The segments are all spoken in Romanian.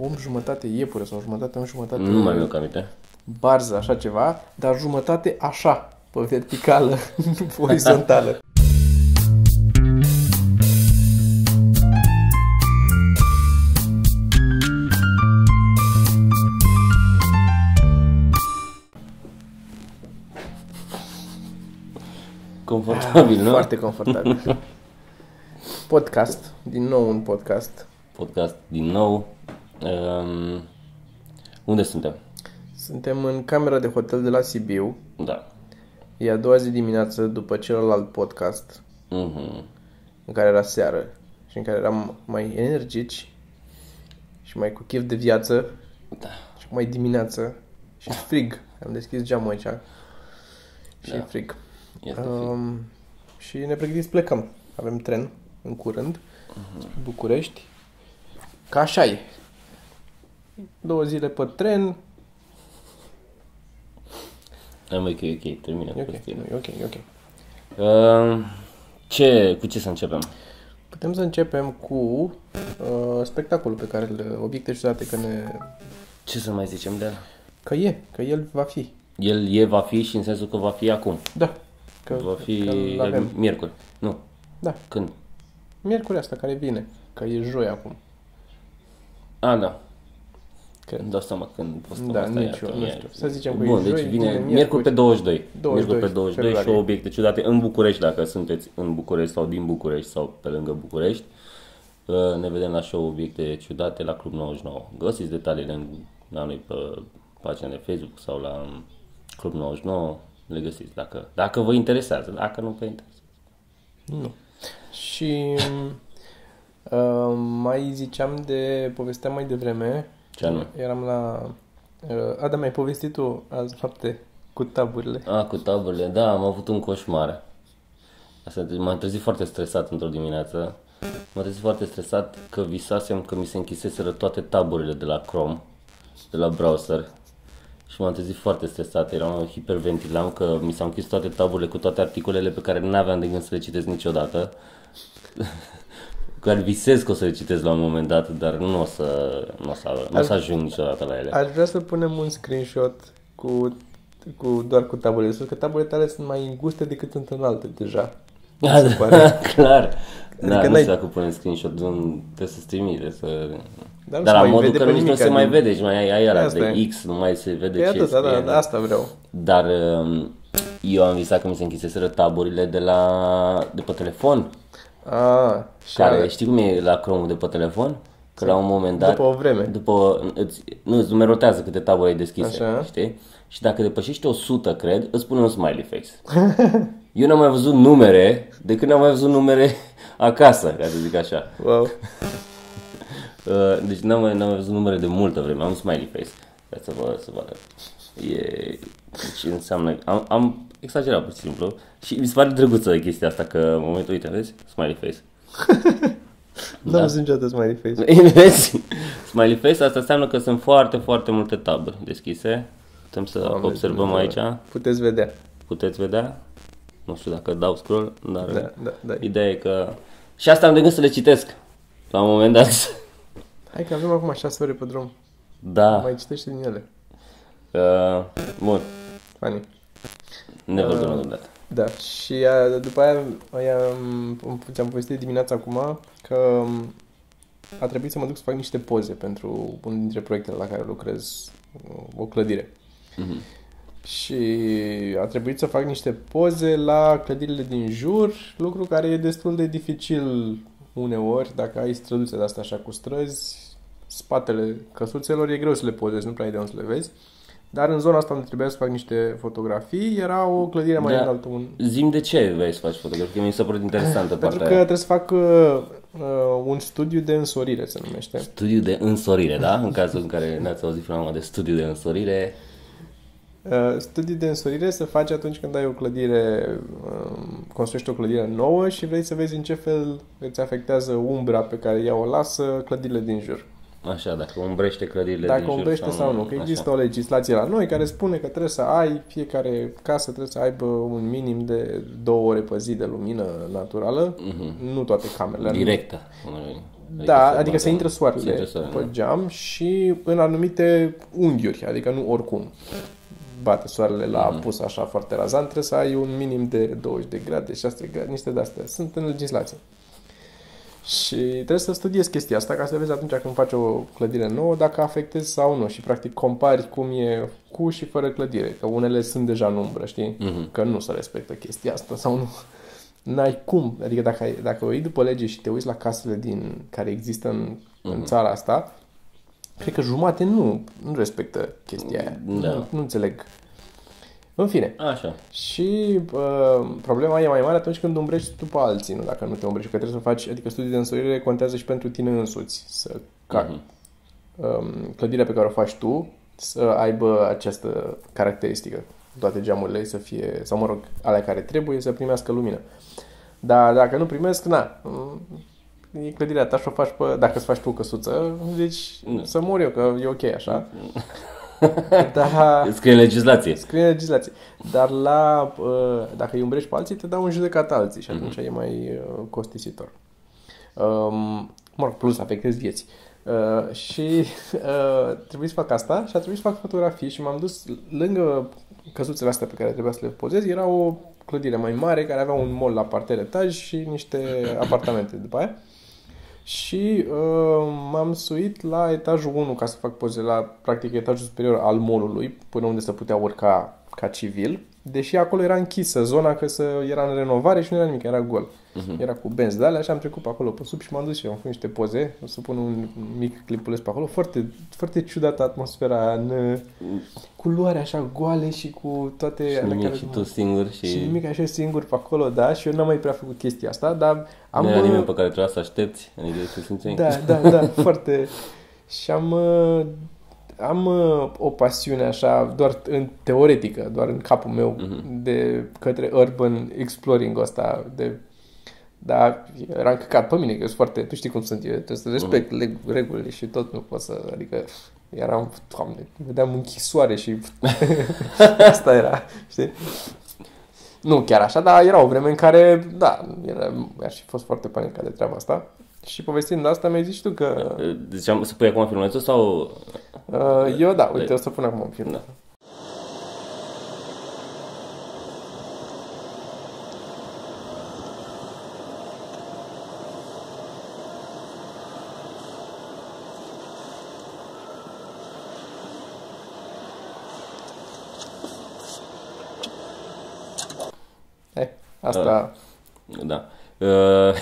om jumătate iepure sau jumătate om jumătate Nu mai mi-o aminte. barză, așa ceva, dar jumătate așa, pe verticală, nu pe orizontală. Confortabil, nu? Foarte confortabil. Podcast, din nou un podcast. Podcast din nou. Um, unde suntem? Suntem în camera de hotel de la Sibiu. Da. E a doua zi dimineață după celălalt podcast, Mhm. în care era seară și în care eram mai energici și mai cu chef de viață Da. și mai dimineață și frig. Am deschis geamul aici și Da. e frig. Este uh, Um, și ne pregătim să plecăm. Avem tren în curând, spre București. Ca așa e. Două zile pe tren. Am mai că e ok, termină E cu ok, tine. e ok, e ok. Uh, ce, cu ce să începem? Putem să începem cu uh, spectacolul pe care îl, obiecte ciudate că ne... Ce să mai zicem de el? Că e, că el va fi. El e, va fi și în sensul că va fi acum. Da. Că, Va fi că îl avem. miercuri. Nu. Da. Când? Miercuri asta care vine. Că e joi acum. A, da. Că... Îmi dau seama când postăm Da, asta. nici iar, eu, că nu e- știu. Să zicem că Bun, e deci joi, vine vine miercuri, miercuri pe 22. 22 miercuri pe 22 și februarie. obiecte ciudate în București, dacă sunteți în București sau din București sau pe lângă București. Uh, Ne vedem la show obiecte ciudate la Club 99. Găsiți detaliile în, la noi pe pagina de Facebook sau la um, Club 99. Le găsiți dacă, dacă vă interesează, dacă nu vă interesează. Nu. Și uh, mai ziceam de, povesteam mai devreme, Ce anume? eram la... Uh, Adam, ai povestit tu azi noapte cu taburile. A, cu taburile, da, am avut un coșmar. Asta, m-am trezit foarte stresat într-o dimineață. M-am trezit foarte stresat că visasem că mi se închiseseră toate taburile de la Chrome, de la browser. Și m-am trezit foarte stresat, eram hiperventilam că mi s-au închis toate taburile cu toate articolele pe care nu aveam de gând să le citesc niciodată. care visez că o să le citesc la un moment dat, dar nu o să, nu o să, nu o să ajung niciodată la ele. Aș vrea să punem un screenshot cu, cu doar cu tabulele sus, că tabulele tale sunt mai înguste decât sunt înalte deja. Da, se da, pare. clar. da, Adică nu n-ai- știu dacă punem screenshot, nu, trebuie să-ți trimite, să... Dar nu Dar se la mai modul vede că pe nici nu nimic, se mai adică- vede și mai ai aia Asta de e. X, nu mai se vede E ce atât, da, scrie. da, asta vreau. Dar um, eu am visat că mi se închiseseră taburile de la de pe telefon, A, și care ale- știi cum e la Chrome de pe telefon? Că la un moment dat, După o vreme. după, îți, nu, îți numerotează câte taburi ai deschise, Așa. știi? Și dacă depășești 100, cred, îți pune un smiley face. Eu n-am mai văzut numere de când am mai văzut numere acasă, ca să zic așa. Wow. Uh, Deci n-am mai, n-am mai văzut numere de multă vreme, am un smiley face. Ca să vă, să vă arăt. E, deci înseamnă, am, am exagerat pur și simplu și mi se pare drăguță chestia asta că în momentul, uite, vezi? Smiley face. Nu am văzut niciodată smiley face. Vezi? Smiley face, asta înseamnă că sunt foarte, foarte multe taburi deschise. Putem să Doamne observăm Dumnezeu. aici. Puteți vedea. Puteți vedea. Nu știu dacă dau scroll, dar Da, da, da. ideea e că... Și asta am de gând să le citesc la un moment dat. Hai că avem acum 6 ore pe drum. Da. Mai citește din ele. Uh, bun. Funny. Ne Uh. vorbim la un dat. Da, și a, după aia, aia am- ți-am povestit dimineața acum că um, a trebuit să mă duc să fac niște poze pentru unul dintre proiectele la care lucrez, uh, o clădire. Mhm. Și a trebuit să fac niște poze la clădirile din jur, lucru care e destul de dificil uneori, dacă ai străduțe de astea așa cu străzi, spatele căsuțelor, e greu să le pozezi, nu prea ai de unde să le vezi. Dar în zona asta unde trebuia să fac niște fotografii, era o clădire mai Da. înaltă, un, Zim de ce vrei să faci fotografie? Mi s-a părut interesantă Pentru partea că aia. trebuie să fac uh, uh, un studiu de însorire, se numește. Studiu de însorire, da? În cazul în care n-ați auzit până acum de studiu de însorire. Uh, studiu de însorire se face atunci când ai o clădire, uh, construiești o clădire nouă și vrei să vezi în ce fel îți afectează umbra pe care ea o lasă clădirile din jur. Așa, dacă umbrește clădirile Dacă din jur umbrește sau nu. Că așa. există o legislație la noi care spune că trebuie să ai, fiecare casă trebuie să aibă un minim de două ore pe zi de lumină naturală. Mhm. Nu toate camerele. Directă. Da, se adică bagă se în- intră soarele se intră soarele, pe da. geam și în anumite unghiuri, adică nu oricum bate soarele la Mhm. apus așa foarte razant, trebuie să ai un minim de 20 de grade, 6 de grade, niște de-astea. Sunt în legislație. Și trebuie să studiezi chestia asta ca să vezi atunci când faci o clădire nouă dacă afectezi sau nu și practic compari cum e cu și fără clădire, că unele sunt deja în umbră, știi? Mhm. Că nu se respectă chestia asta sau nu. N-ai cum. Adică dacă, ai, dacă o iei după lege și te uiți la casele din, care există în, în Mhm. țara asta, cred că jumate nu, nu respectă chestia aia. Da. Nu, nu înțeleg. În fine. Așa. Și uh, problema e mai mare atunci când umbrești tu pe alții, nu dacă nu te umbrești, că trebuie să faci, adică studiul de însoire contează și pentru tine însuți, să ca Mhm. um, clădirea pe care o faci tu să aibă această caracteristică. Toate geamurile ei să fie, sau mă rog, alea care trebuie să primească lumină. Dar dacă nu primesc, na, mm, e clădirea ta și o faci pe, dacă îți faci tu o căsuță, deci Nu. să mor eu, că e ok așa. Dar Scrie în legislație. scrie în legislație. Dar la, uh, dacă îi umbrești pe alții, te dau în judecat alții și atunci e mai uh, costisitor. Um, mă rog, plus afectezi vieți. Uh, și uh, trebuie să fac asta și a trebuit să fac fotografii și m-am dus lângă căsuțele astea pe care trebuia să le pozez. Era o clădire mai mare care avea un mall la parter etaj și niște apartamente după aia. Și uh, m-am suit la etajul 1 ca să fac poze la, practic, etajul superior al mall-ului, până unde se putea urca ca civil, deși acolo era închisă zona, că să, era în renovare și nu era nimic, era gol. Mhm. Era cu benzi de alea și am trecut pe acolo pe sub și m-am dus și eu, am făcut niște poze, o să pun un mic clipuleț pe acolo, foarte, foarte ciudată atmosfera în culoare așa goale și cu toate... Și alea nimic care- și tu singur și, și nimic așa singur pe acolo, da, și eu n-am mai prea făcut chestia asta, dar am... nu era uh, nimeni pe care trebuia să aștepți. Adică te simțeai. Da, da, da, foarte. Și am, uh, am uh, o pasiune așa, doar în teoretică, doar în capul meu, Mhm. de către urban exploring ăsta, de dar era încăcat pe mine, că sunt foarte, tu știi cum sunt eu, trebuie să respect Mhm. leg- regulile și tot nu pot să, adică eram, doamne, vedeam închisoare și asta era, știi? Nu chiar așa, dar era o vreme în care, da, era, aș fi fost foarte panicat de treaba asta. Și povestind asta, mi-ai zis și tu că... Deci am să pui acum filmulețul sau... Uh, eu, da, uite, o să pun acum un film. Da. Hai, asta... Da. Uh,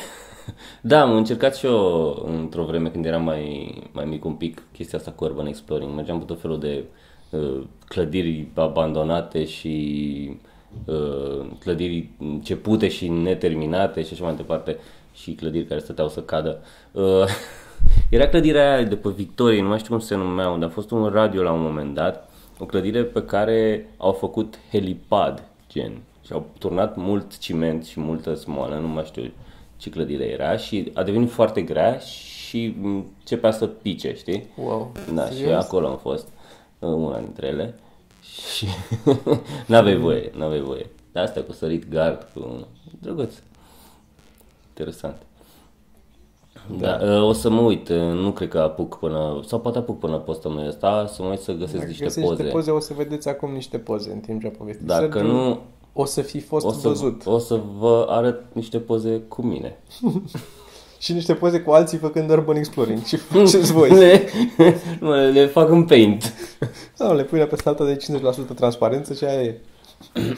da, am încercat și eu într-o vreme când eram mai, mai mic un pic chestia asta cu urban exploring. Mergeam pe tot felul de uh, clădiri abandonate și uh, clădiri începute și neterminate și așa mai departe și clădiri care stăteau să cadă. Uh, era clădirea aia de pe Victorie, nu mai știu cum se numea, unde a fost un radio la un moment dat, o clădire pe care au făcut helipad, gen, și au turnat mult ciment și multă smoală, nu mai știu ce clădire era și a devenit foarte grea și începea să pice, știi? Wow. Da, și Serios? acolo am fost uh, una dintre ele și n-aveai voie, n-aveai voie. De asta cu sărit gard, cu drăguț. Interesant. Da, uh, o să mă uit, uh, nu cred că apuc până, sau poate apuc până postăm noi ăsta, să mă uit să găsesc Dacă niște găsești poze. niște poze, o să vedeți acum niște poze în timp ce povestiți. Dacă Sergiu, nu, O să fi fost o să, văzut. o să vă arăt niște poze cu mine. Și niște poze cu alții făcând urban exploring. Și faceți voi. Le, mă, le fac în paint. Sau le pui la peste alta de 50% transparență și aia e.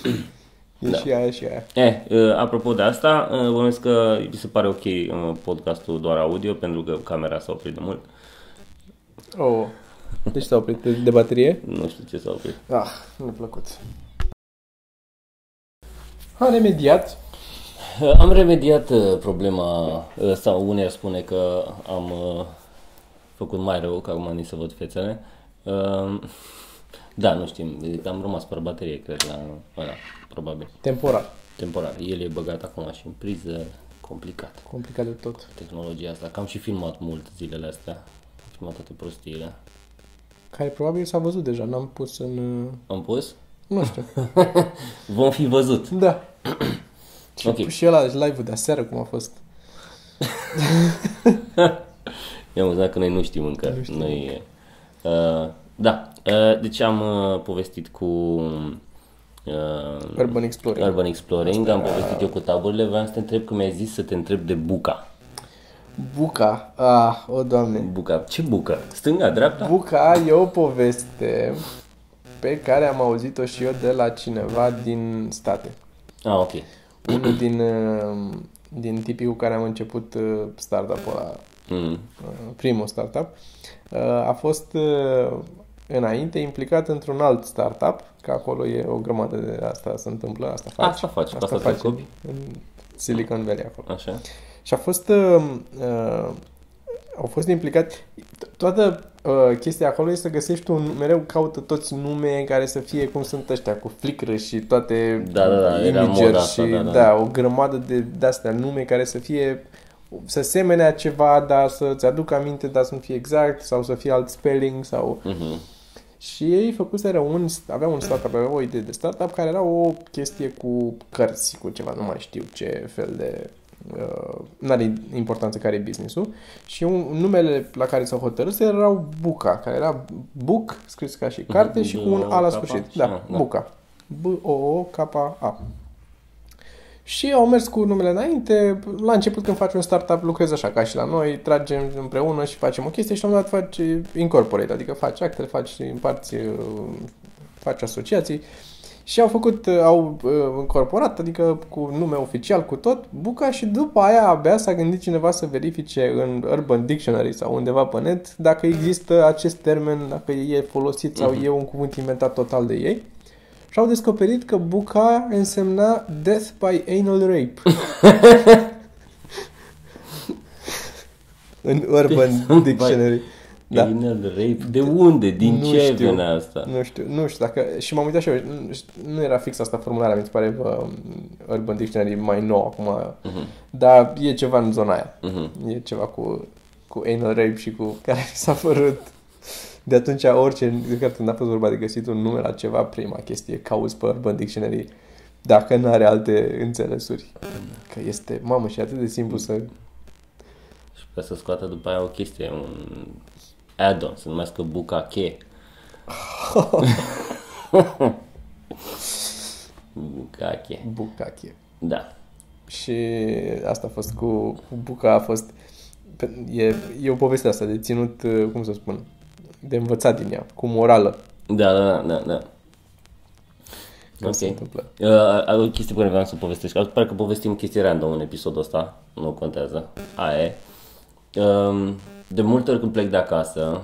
E Da. și aia și aia. Eh, uh, apropo de asta, uh, bănuiesc că mi se pare ok uh, podcastul doar audio, pentru că camera s-a oprit de mult. Oh. Deci s-a oprit de, de baterie? Nu știu ce s-a oprit. Ah, nu-mi plăcut. Am remediat. Uh, Am remediat uh, problema, uh, sau unii ar spune că am uh, făcut mai rău, că acum ni se văd fețele. Uh, Da, nu știm, am rămas fără baterie, cred, la ăla, probabil. Temporar. Temporar. El e băgat acum și în priză, complicat. Complicat de tot. Tehnologia asta. Că am și filmat mult zilele astea. Am filmat toate prostiile. Care probabil s-a văzut deja. N-am pus în... uh, Am pus? Nu știu. Vom fi văzut. Da. Și, Ok. și ăla live-ul de aseară cum a fost. I-am văzut că noi nu știm încă. Nu știm. Noi, uh, da, uh, deci am uh, povestit cu uh, Urban Exploring. Urban Exploring, am povestit eu cu taburile, vreau să te întreb că mi-ai zis să te întreb de Buca. Buca, ah, o doamne. Buca, ce Buca? Stânga, dreapta? Buca e o poveste pe care am auzit-o și eu de la cineva din state. Ah, ok. Unul din, uh, din tipii cu care am început uh, startup-ul ăla, Mm. uh, primul startup, uh, a fost uh, înainte implicat într-un alt startup, că acolo e o grămadă de asta se întâmplă, asta faci. Asta faci, cu asta te ocupi? în Silicon Valley acolo. Așa. Și a fost uh, uh, au fost implicat to- toată uh, chestia acolo este să găsești un mereu caută toți nume care să fie cum sunt ăștia cu flicră și toate Da, da, da, era imageri moda asta, și da, da. da, o grămadă de de astea nume care să fie să semene ceva, dar să-ți aduc aminte, dar să nu fie exact, sau să fie alt spelling, sau... Mhm. Și ei făcuseră un, aveau un startup, aveau o idee de startup care era o chestie cu cărți, cu ceva, nu mai știu ce fel de... Uh, n-are importanță care e business-ul. Și un, numele la care s-au hotărât erau Buca, care era Book, scris ca și carte și cu un A la B-O-K-A? sfârșit. Și- Da, ah, da. Buca. B-O-O-K-A. Și au mers cu numele înainte. La început când faci un startup lucrezi așa ca și la noi, tragem împreună și facem o chestie și la un moment dat faci incorporate, adică faci actele, faci împarți, uh, faci asociații. Și au făcut, uh, au uh, incorporat, adică cu nume oficial, cu tot, Buca și după aia abia s-a gândit cineva să verifice în Urban Dictionary sau undeva pe net dacă există acest termen, dacă e folosit sau e un cuvânt inventat total de ei. Și au descoperit că buca însemna death by anal rape. în Urban Dictionary. Da. Anal rape? De unde? Din Nu ce știu. vine asta? Nu știu, nu știu dacă... Și m-am uitat și eu, nu, știu, nu era fix asta formularea, mi se pare uh, Urban Dictionary mai nou acum, Mhm. dar e ceva în zona aia. Mhm. E ceva cu, cu anal rape și cu care mi s-a părut de atunci orice, de când când a fost vorba de găsit un nume la ceva, prima chestie, cauți pe Urban Dictionary dacă nu are alte înțelesuri. Că este, mamă, și e atât de simplu să... Și ca să scoată după aia o chestie, un add-on, să numească buca che. buca che. Bucache. Da. Și asta a fost cu, cu Buca, a fost... pe- E, e o poveste asta de ținut, uh, cum să spun, de învățat din ea, cu morală. Da, da, da, da. da. Că se Ok. întâmplă. Uh, o chestie pe care vreau să povestesc. Pare că povestim chestii random în episodul ăsta. Nu contează. Aia e. Um, de multe ori când plec de acasă,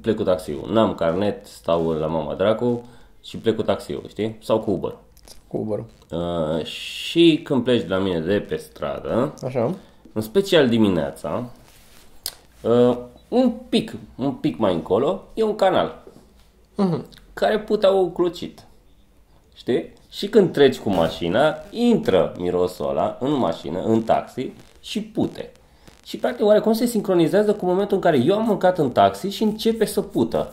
plec cu taxiul. N-am carnet, stau la mama dracu și plec cu taxiul, știi? Sau cu Uber. Cu Uber. Uh, și când pleci de la mine de pe stradă, Așa? în special dimineața, uh, un pic, un pic mai încolo, e un canal Mhm. care putea o clocit. Știi? Și când treci cu mașina, intră mirosul ăla în mașină, în taxi și pute. Și practic oarecum se sincronizează cu momentul în care eu am mâncat în taxi și începe să pută.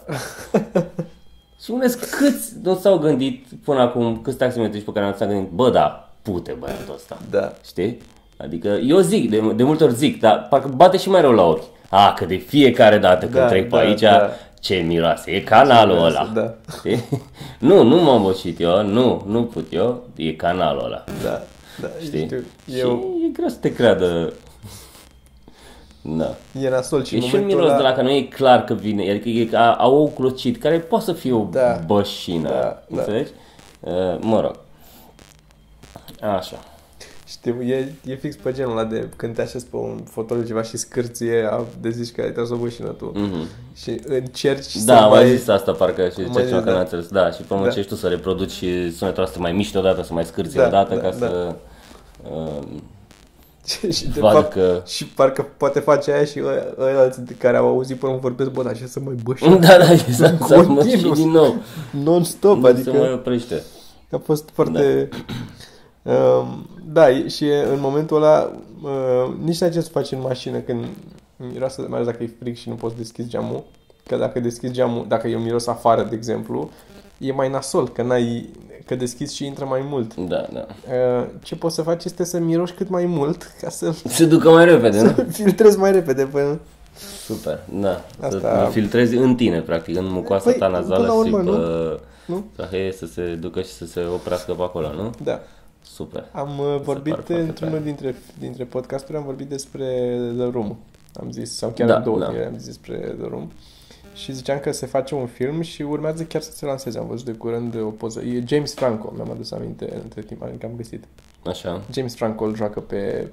și unesc câți nu s-au gândit până acum, câți taximetriști pe care nu s-au gândit, bă, da, pute băiatul ăsta. Da. Știi? Adică eu zic, de, de multe ori zic, dar parcă bate și mai rău la ochi. A, că de fiecare dată când Da, trec pe da, aici, da. ce miroase, e canalul miroase, ăla. da. Știi? Nu, nu m-am bocit eu, nu, nu put eu, e canalul ăla. Da. Da, Știi? știu. Și Eu, e greu să te creadă. Da. e nasol și E în și un momentul miros ăla... de la că nu e clar că vine, adică e ca a ou clocit, care poate să fie o Da. bășină, Da, da. înțelegi? Uh, mă rog. Așa. Știu, e, e fix pe genul ăla de când te așezi pe un fotoliu ceva și scârție a de zici că ai tras o bășină tu. Mhm. Și încerci Da, să am mai... mai zis asta parcă și zicea mai ceva zis, că da. n-a înțeles. Da, și pe moment Da. ce ești tu să reproduci și sunetul ăsta să mai miști odată, să mai scârți Da, odată da, ca da. să... Uh, și de vadă fapt, că- și parcă poate face aia și ăia ăia alții de care au auzit până vorbesc, bă, dar ce să mai băși da, da, exact, să mă și Continuu. din nou. non-stop, Nu adică... se mai oprește. A fost foarte... Da, um, da e- și e- în momentul ăla uh, nici n-ai ce să faci în mașină când miroase, mai ales dacă e frig și nu poți deschizi geamul. Că dacă deschizi geamul, dacă e un miros afară, de exemplu, e mai nasol, că n-ai, că deschizi și intră mai mult. Da, da. Uh, ce poți să faci este să miroși cât mai mult ca să Se ducă mai repede, nu? filtrezi mai repede până... Super, da. Asta- Să filtrezi în tine, practic, în mucoasa Păi, ta nazală până la și urmă, pe Nu? traheie să se ducă și să se oprească pe acolo, nu? Da. Super. Am uh, vorbit pare foarte într-unul tare. dintre, dintre podcasturi, am vorbit despre The Room. Am zis, sau chiar Da, în două da. zile am zis despre The Room. Și ziceam că se face un film și urmează chiar să se lanseze. Am văzut de curând o poză. E James Franco, mi-am adus aminte între timp, adică am găsit. Așa. James Franco îl joacă pe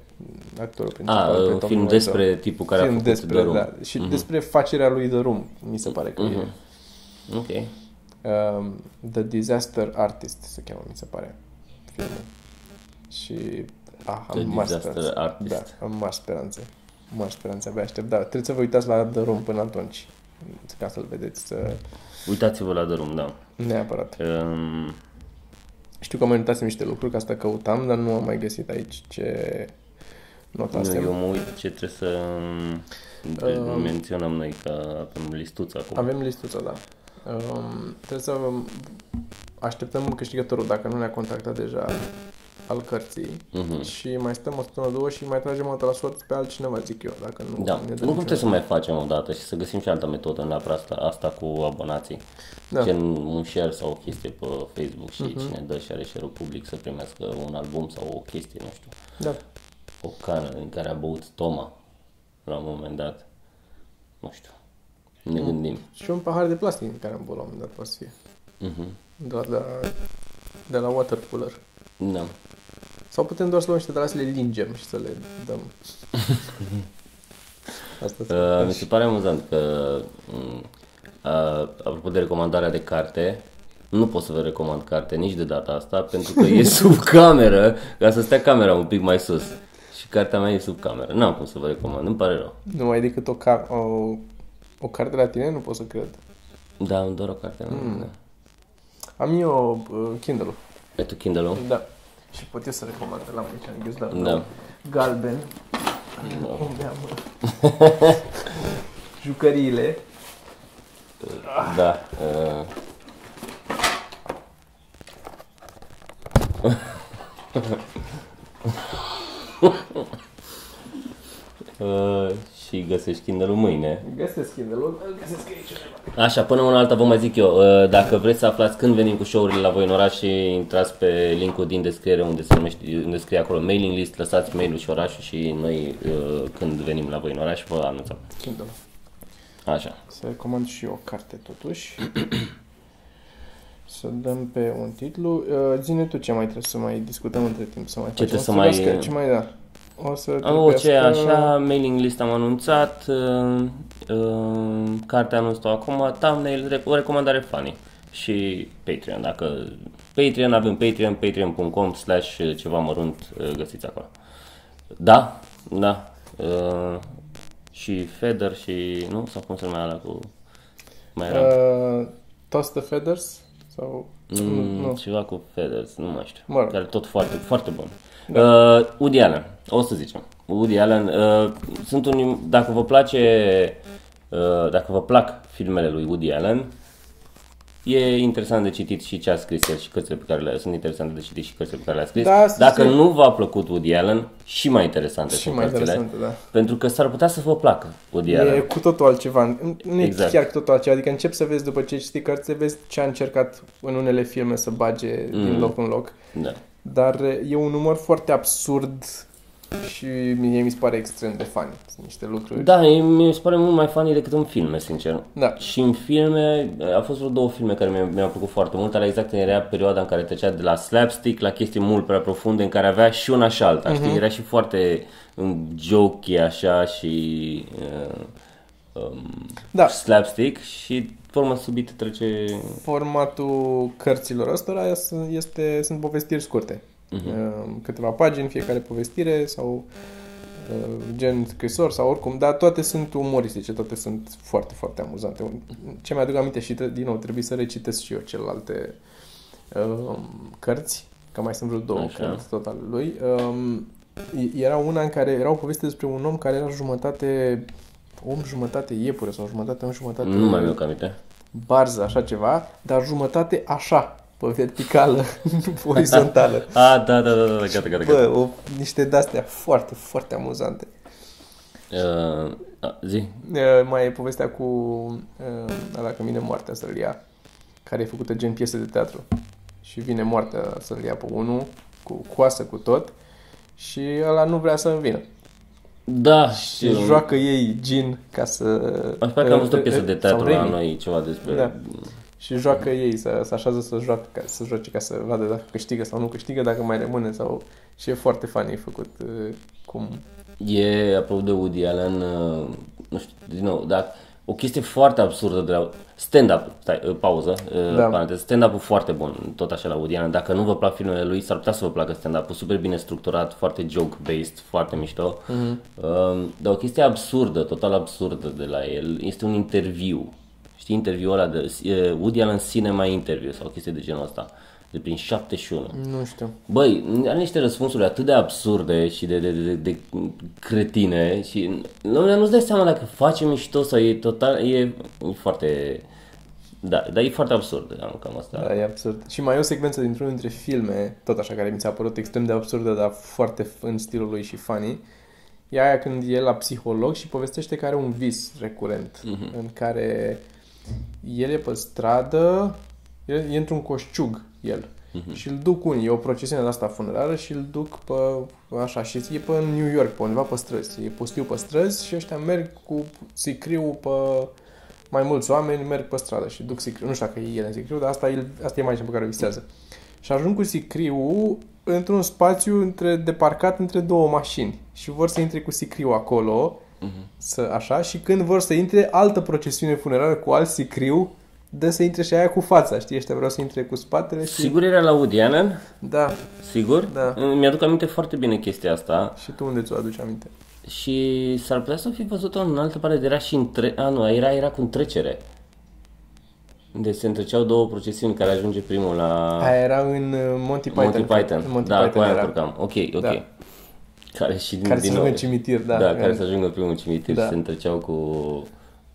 actorul A, principal. pe un Tom film Wiseau. despre tipul care a film făcut despre, The Room. Da, și despre facerea lui The Room, mi se pare că Mhm. e. Ok. Um, The Disaster Artist se cheamă, mi se pare, filmul. Și ah, The am mari Disaster speranțe. Artist. Da, am mari speranțe. Mari speranțe, abia aștept. Da, trebuie să vă uitați la The Room până atunci, ca să-l vedeți să... Uitați-vă la The Room, da. neapărat. Um, Știu că mai uitasem niște lucruri, că asta căutam, dar nu am mai găsit aici ce notasem. eu mă uit ce trebuie să Um, menționăm noi, că avem listuța acum. Avem listuța, da. Um, trebuie să așteptăm câștigătorul, dacă nu ne-a contactat deja al cărții. Mhm. Și mai stăm o săptămână, două și mai tragem o dată la sorți pe altcineva, zic eu, dacă nu Da, ne dă nu niciun- putem să mai facem o dată și să găsim și altă metodă neapărat asta, asta cu abonații. Da. Gen un share sau o chestie pe Facebook și Mhm. cine dă share share public să primească un album sau o chestie, nu știu, Da. o cană în care a băut Toma la un moment dat. Nu știu. Ne Mm. gândim. Și un pahar de plastic în care am băut la un moment dat, poate să fie. Mhm. Doar de la, de la water cooler. Da. Sau putem doar să luăm niște de la să le lingem și să le dăm. Asta Uh, mi se pare amuzant că, um, uh, apropo de recomandarea de carte, nu pot să vă recomand carte nici de data asta, pentru că e sub cameră, ca să stea camera un pic mai sus. Și cartea mea e sub cameră. N-am cum să vă recomand, îmi pare rău. Nu mai decât o, ca- o, o carte la tine, nu pot să cred. Da, îmi doar o carte. Mm. Da. Am eu uh, Kindle-ul. Ai tu Kindle-ul? Da. Și pot eu să recomand, l-am aici în ghiozdan. Da. Galben. Unde am jucăriile. Da. Uh, uh, și găsești Kindle-ul mâine. Găsesc Kindle-ul, îl găsesc aici undeva. Așa, până una alta vă mai zic eu, uh, dacă vreți să aflați când venim cu show-urile la voi în oraș și intrați pe linkul din descriere unde, se numește, unde scrie acolo mailing list, lăsați mail-ul și orașul și noi uh, când venim la voi în oraș vă anunțăm. Kindle. Așa. Să recomand și eu o carte totuși. să dăm pe un titlu. Uh, zine tu ce mai trebuie să mai discutăm între timp. Să mai Ce facem. trebuie să Firească, mai- Ce mai da? O să Am o ce trebuiască- așa, mailing list am anunțat, uh, uh, cartea anunț-o acum, thumbnail, rec- o recomandare funny și Patreon. Dacă Patreon, avem Patreon, patreon.com slash ceva mărunt, uh, găsiți acolo. Da, da. Uh, și Feather și, nu? Sau cum se numea ăla cu... Mai era? Uh, Toss the Feathers? Sau... Mm, nu. Ceva cu Feathers, nu mai știu. Mă rog. Care tot foarte, foarte bun. Da. Uh, Woody Allen, o să zicem. Woody Allen, uh, sunt un, dacă vă place, uh, dacă vă plac filmele lui Woody Allen, e interesant de citit și ce a scris el și cărțile pe care le sunt interesante de citit și cărțile pe care le-a scris. Da, să dacă știi. nu v-a plăcut Woody Allen, și mai interesante Și sunt mai cărțile. interesante, da. Pentru că s-ar putea să vă placă Woody E Allen. cu totul altceva. Nu e Exact. chiar cu totul altceva. Adică încep să vezi după ce știi cărți, vezi ce a încercat în unele filme să bage mm. din loc în loc. Da. Dar e un umor foarte absurd și mie mi se pare extrem de funny. Sunt niște lucruri. Da, e- mi se pare mult mai funny decât în filme, sincer. Da. Și în filme, a fost vreo două filme care mi- mi-au plăcut foarte mult, alea exact era perioada în care trecea de la slapstick la chestii mult prea profunde, în care avea și una și alta, Mhm. știi? Era și foarte um, jokey așa și uh, um, Da. slapstick și pe urmă subit trece... Formatul cărților ăstora este, sunt povestiri scurte. Uh-huh. Câteva pagini, fiecare povestire sau uh, gen scrisori sau oricum, dar toate sunt umoristice, toate sunt foarte, foarte amuzante. Ce mi-aduc aminte și tre- din nou trebuie să recitesc și eu celelalte uh, cărți, că mai sunt vreo două Așa. cărți tot ale lui. Um, era una în care era o poveste despre un om care era jumătate om, jumătate iepure sau jumătate om, jumătate Nu mai mi-au aminte. barză, așa ceva, dar jumătate așa, pe verticală, nu pe orizontală. Ah, da, da, da, da, gata, gata, gata. Bă, o, niște de-astea foarte, foarte amuzante. Uh, A, zi. Uh, mai e povestea cu uh, ăla că vine moartea să-l ia, care e făcută gen piesă de teatru. Și vine moartea să-l ia pe unul, cu coasă, cu tot, și ăla nu vrea să vină. Da, Și joacă ei gin ca să... Aș că am văzut o uh, piesă uh, de sau teatru la Remy. noi, ceva despre... Da. Și joacă ei, să, să așează să, joacă, ca, să joace ca să vadă dacă câștigă sau nu câștigă, dacă mai rămâne sau... Și e foarte funny făcut uh, cum... E, apropo de Woody Allen, uh, nu știu, din nou, dar o chestie foarte absurdă de la stand-up, stai, uh, pauză, uh, Da. paranteză, stand-up-ul foarte bun, tot așa la Woody Allen. Dacă nu vă plac filmele lui, s-ar putea să vă placă stand-up-ul, super bine structurat, foarte joke-based, foarte mișto. Mhm. Uh, dar o chestie absurdă, total absurdă de la el, este un interviu. Știi interviul ăla de uh, Woody Allen Cinema Interview sau o chestie de genul ăsta, de prin 71. Nu știu. Băi, are niște răspunsuri atât de absurde și de, de, de, de cretine și lumea nu-ți dai seama dacă face mișto sau e total, e, e foarte, da, dar e foarte absurd, am cam asta. Da, e absurd. Și mai e o secvență dintr-unul dintre filme, tot așa, care mi s-a părut extrem de absurdă, dar foarte f- în stilul lui și funny. E aia când e la psiholog și povestește că are un vis recurent, Mhm. în care el e pe stradă, el e într-un coșciug, el. Mhm. Și îl duc unii, e o procesiune de asta funerară și îl duc pe, așa, și e pe New York, pe undeva pe străzi. E pustiu pe străzi și ăștia merg cu sicriu pe mai mulți oameni, merg pe stradă și duc sicriu. Nu știu dacă e el în sicriu, dar asta, e, asta e imaginea pe care o visează. Și ajung cu sicriu într-un spațiu între, de parcat între două mașini și vor să intre cu sicriu acolo, să, așa, și când vor să intre, altă procesiune funerară cu alt sicriu, dă să intre și aia cu fața, știi? Ăștia vreau să intre cu spatele și... Sigur era la Woody Allen? Da. Sigur? Da. Mi-aduc aminte foarte bine chestia asta Și tu unde ți-o aduci aminte? și s-ar putea să fi văzut-o în altă parte, era și în tre- A, nu, era, era cu întrecere. Unde se întreceau două procesiuni care ajunge primul la... Aia era în uh, Monty Python. Monty Python. În Monty da, Python cu aia era. încurcam. Ok, ok. Da. Care și din, Care din se nou. ajungă în cimitir, da. Da, care să ajungă primul cimitir Da. și se întreceau cu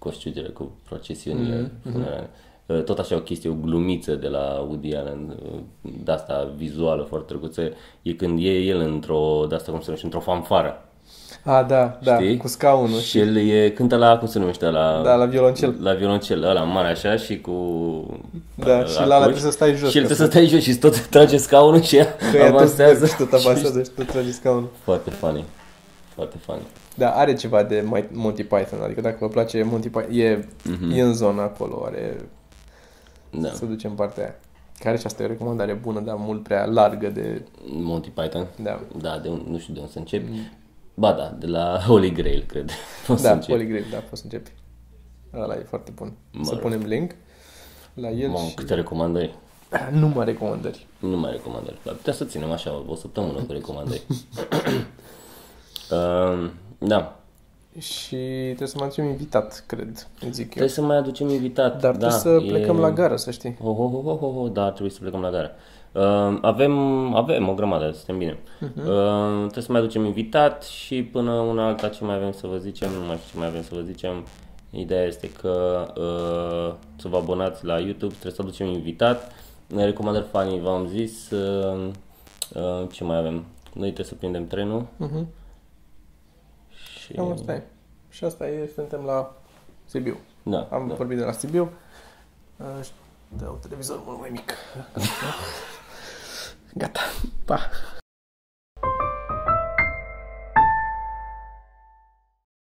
coșciugele, cu procesiunile Mhm, funerare. Uh, Tot așa o chestie, o glumiță de la Woody Allen, uh, de asta vizuală foarte drăguță, e când e el într-o, de asta cum se numește, într-o fanfară. A, da, da, știi? cu scaunul. Și el e, cântă la, cum se numește, la... Da, la violoncel. La violoncel, ăla mare așa și cu... Da, uh, și la ăla acorzi. trebuie să stai jos Și el ca trebuie să stai jos și tot trage scaunul și ea Că ea tot avansează. merg și tot avansează și tot trage scaunul. Foarte funny. Foarte funny. Da, are ceva de Mai- Monty Python, adică dacă vă place Monty Python, e, Mhm. e în zona acolo, are, Da. se duce în partea aia. Care și asta e o recomandare bună, dar mult prea largă de... Monty Python. Da, Da, de un, nu știu de unde să încep. Ba da, de la Holy Grail, cred. O să da, încep. Polygrave, da, poți să începi. Ăla e foarte bun. Mă Să rog. punem link la el Mamă, și... câte recomandări. Numai recomandări. Nu mai recomandări. Dar putea să ținem așa o săptămână cu recomandări. uh, da. Și trebuie să mai aducem invitat, cred, zic eu. Trebuie să mai aducem invitat. Dar da, trebuie să plecăm la gară, să știi. Ho, ho, ho, ho, ho, ho, da, trebuie să plecăm la gara. Uh, avem, avem o grămadă, suntem bine. Mhm. Uh, trebuie să mai aducem invitat și până una alta ce mai avem să vă zicem, nu mai știu ce mai avem să vă zicem. Ideea este că uh, să vă abonați la YouTube, trebuie să aducem invitat. Recomandări fanii, v-am zis. Uh, uh, ce mai avem? Noi trebuie să prindem trenul. Mhm. Și... Cam asta e. Și asta e, suntem la Sibiu. Da, Am da. vorbit de la Sibiu. Uh, și- Da, un televizor mult mai mic. Gata. Pa.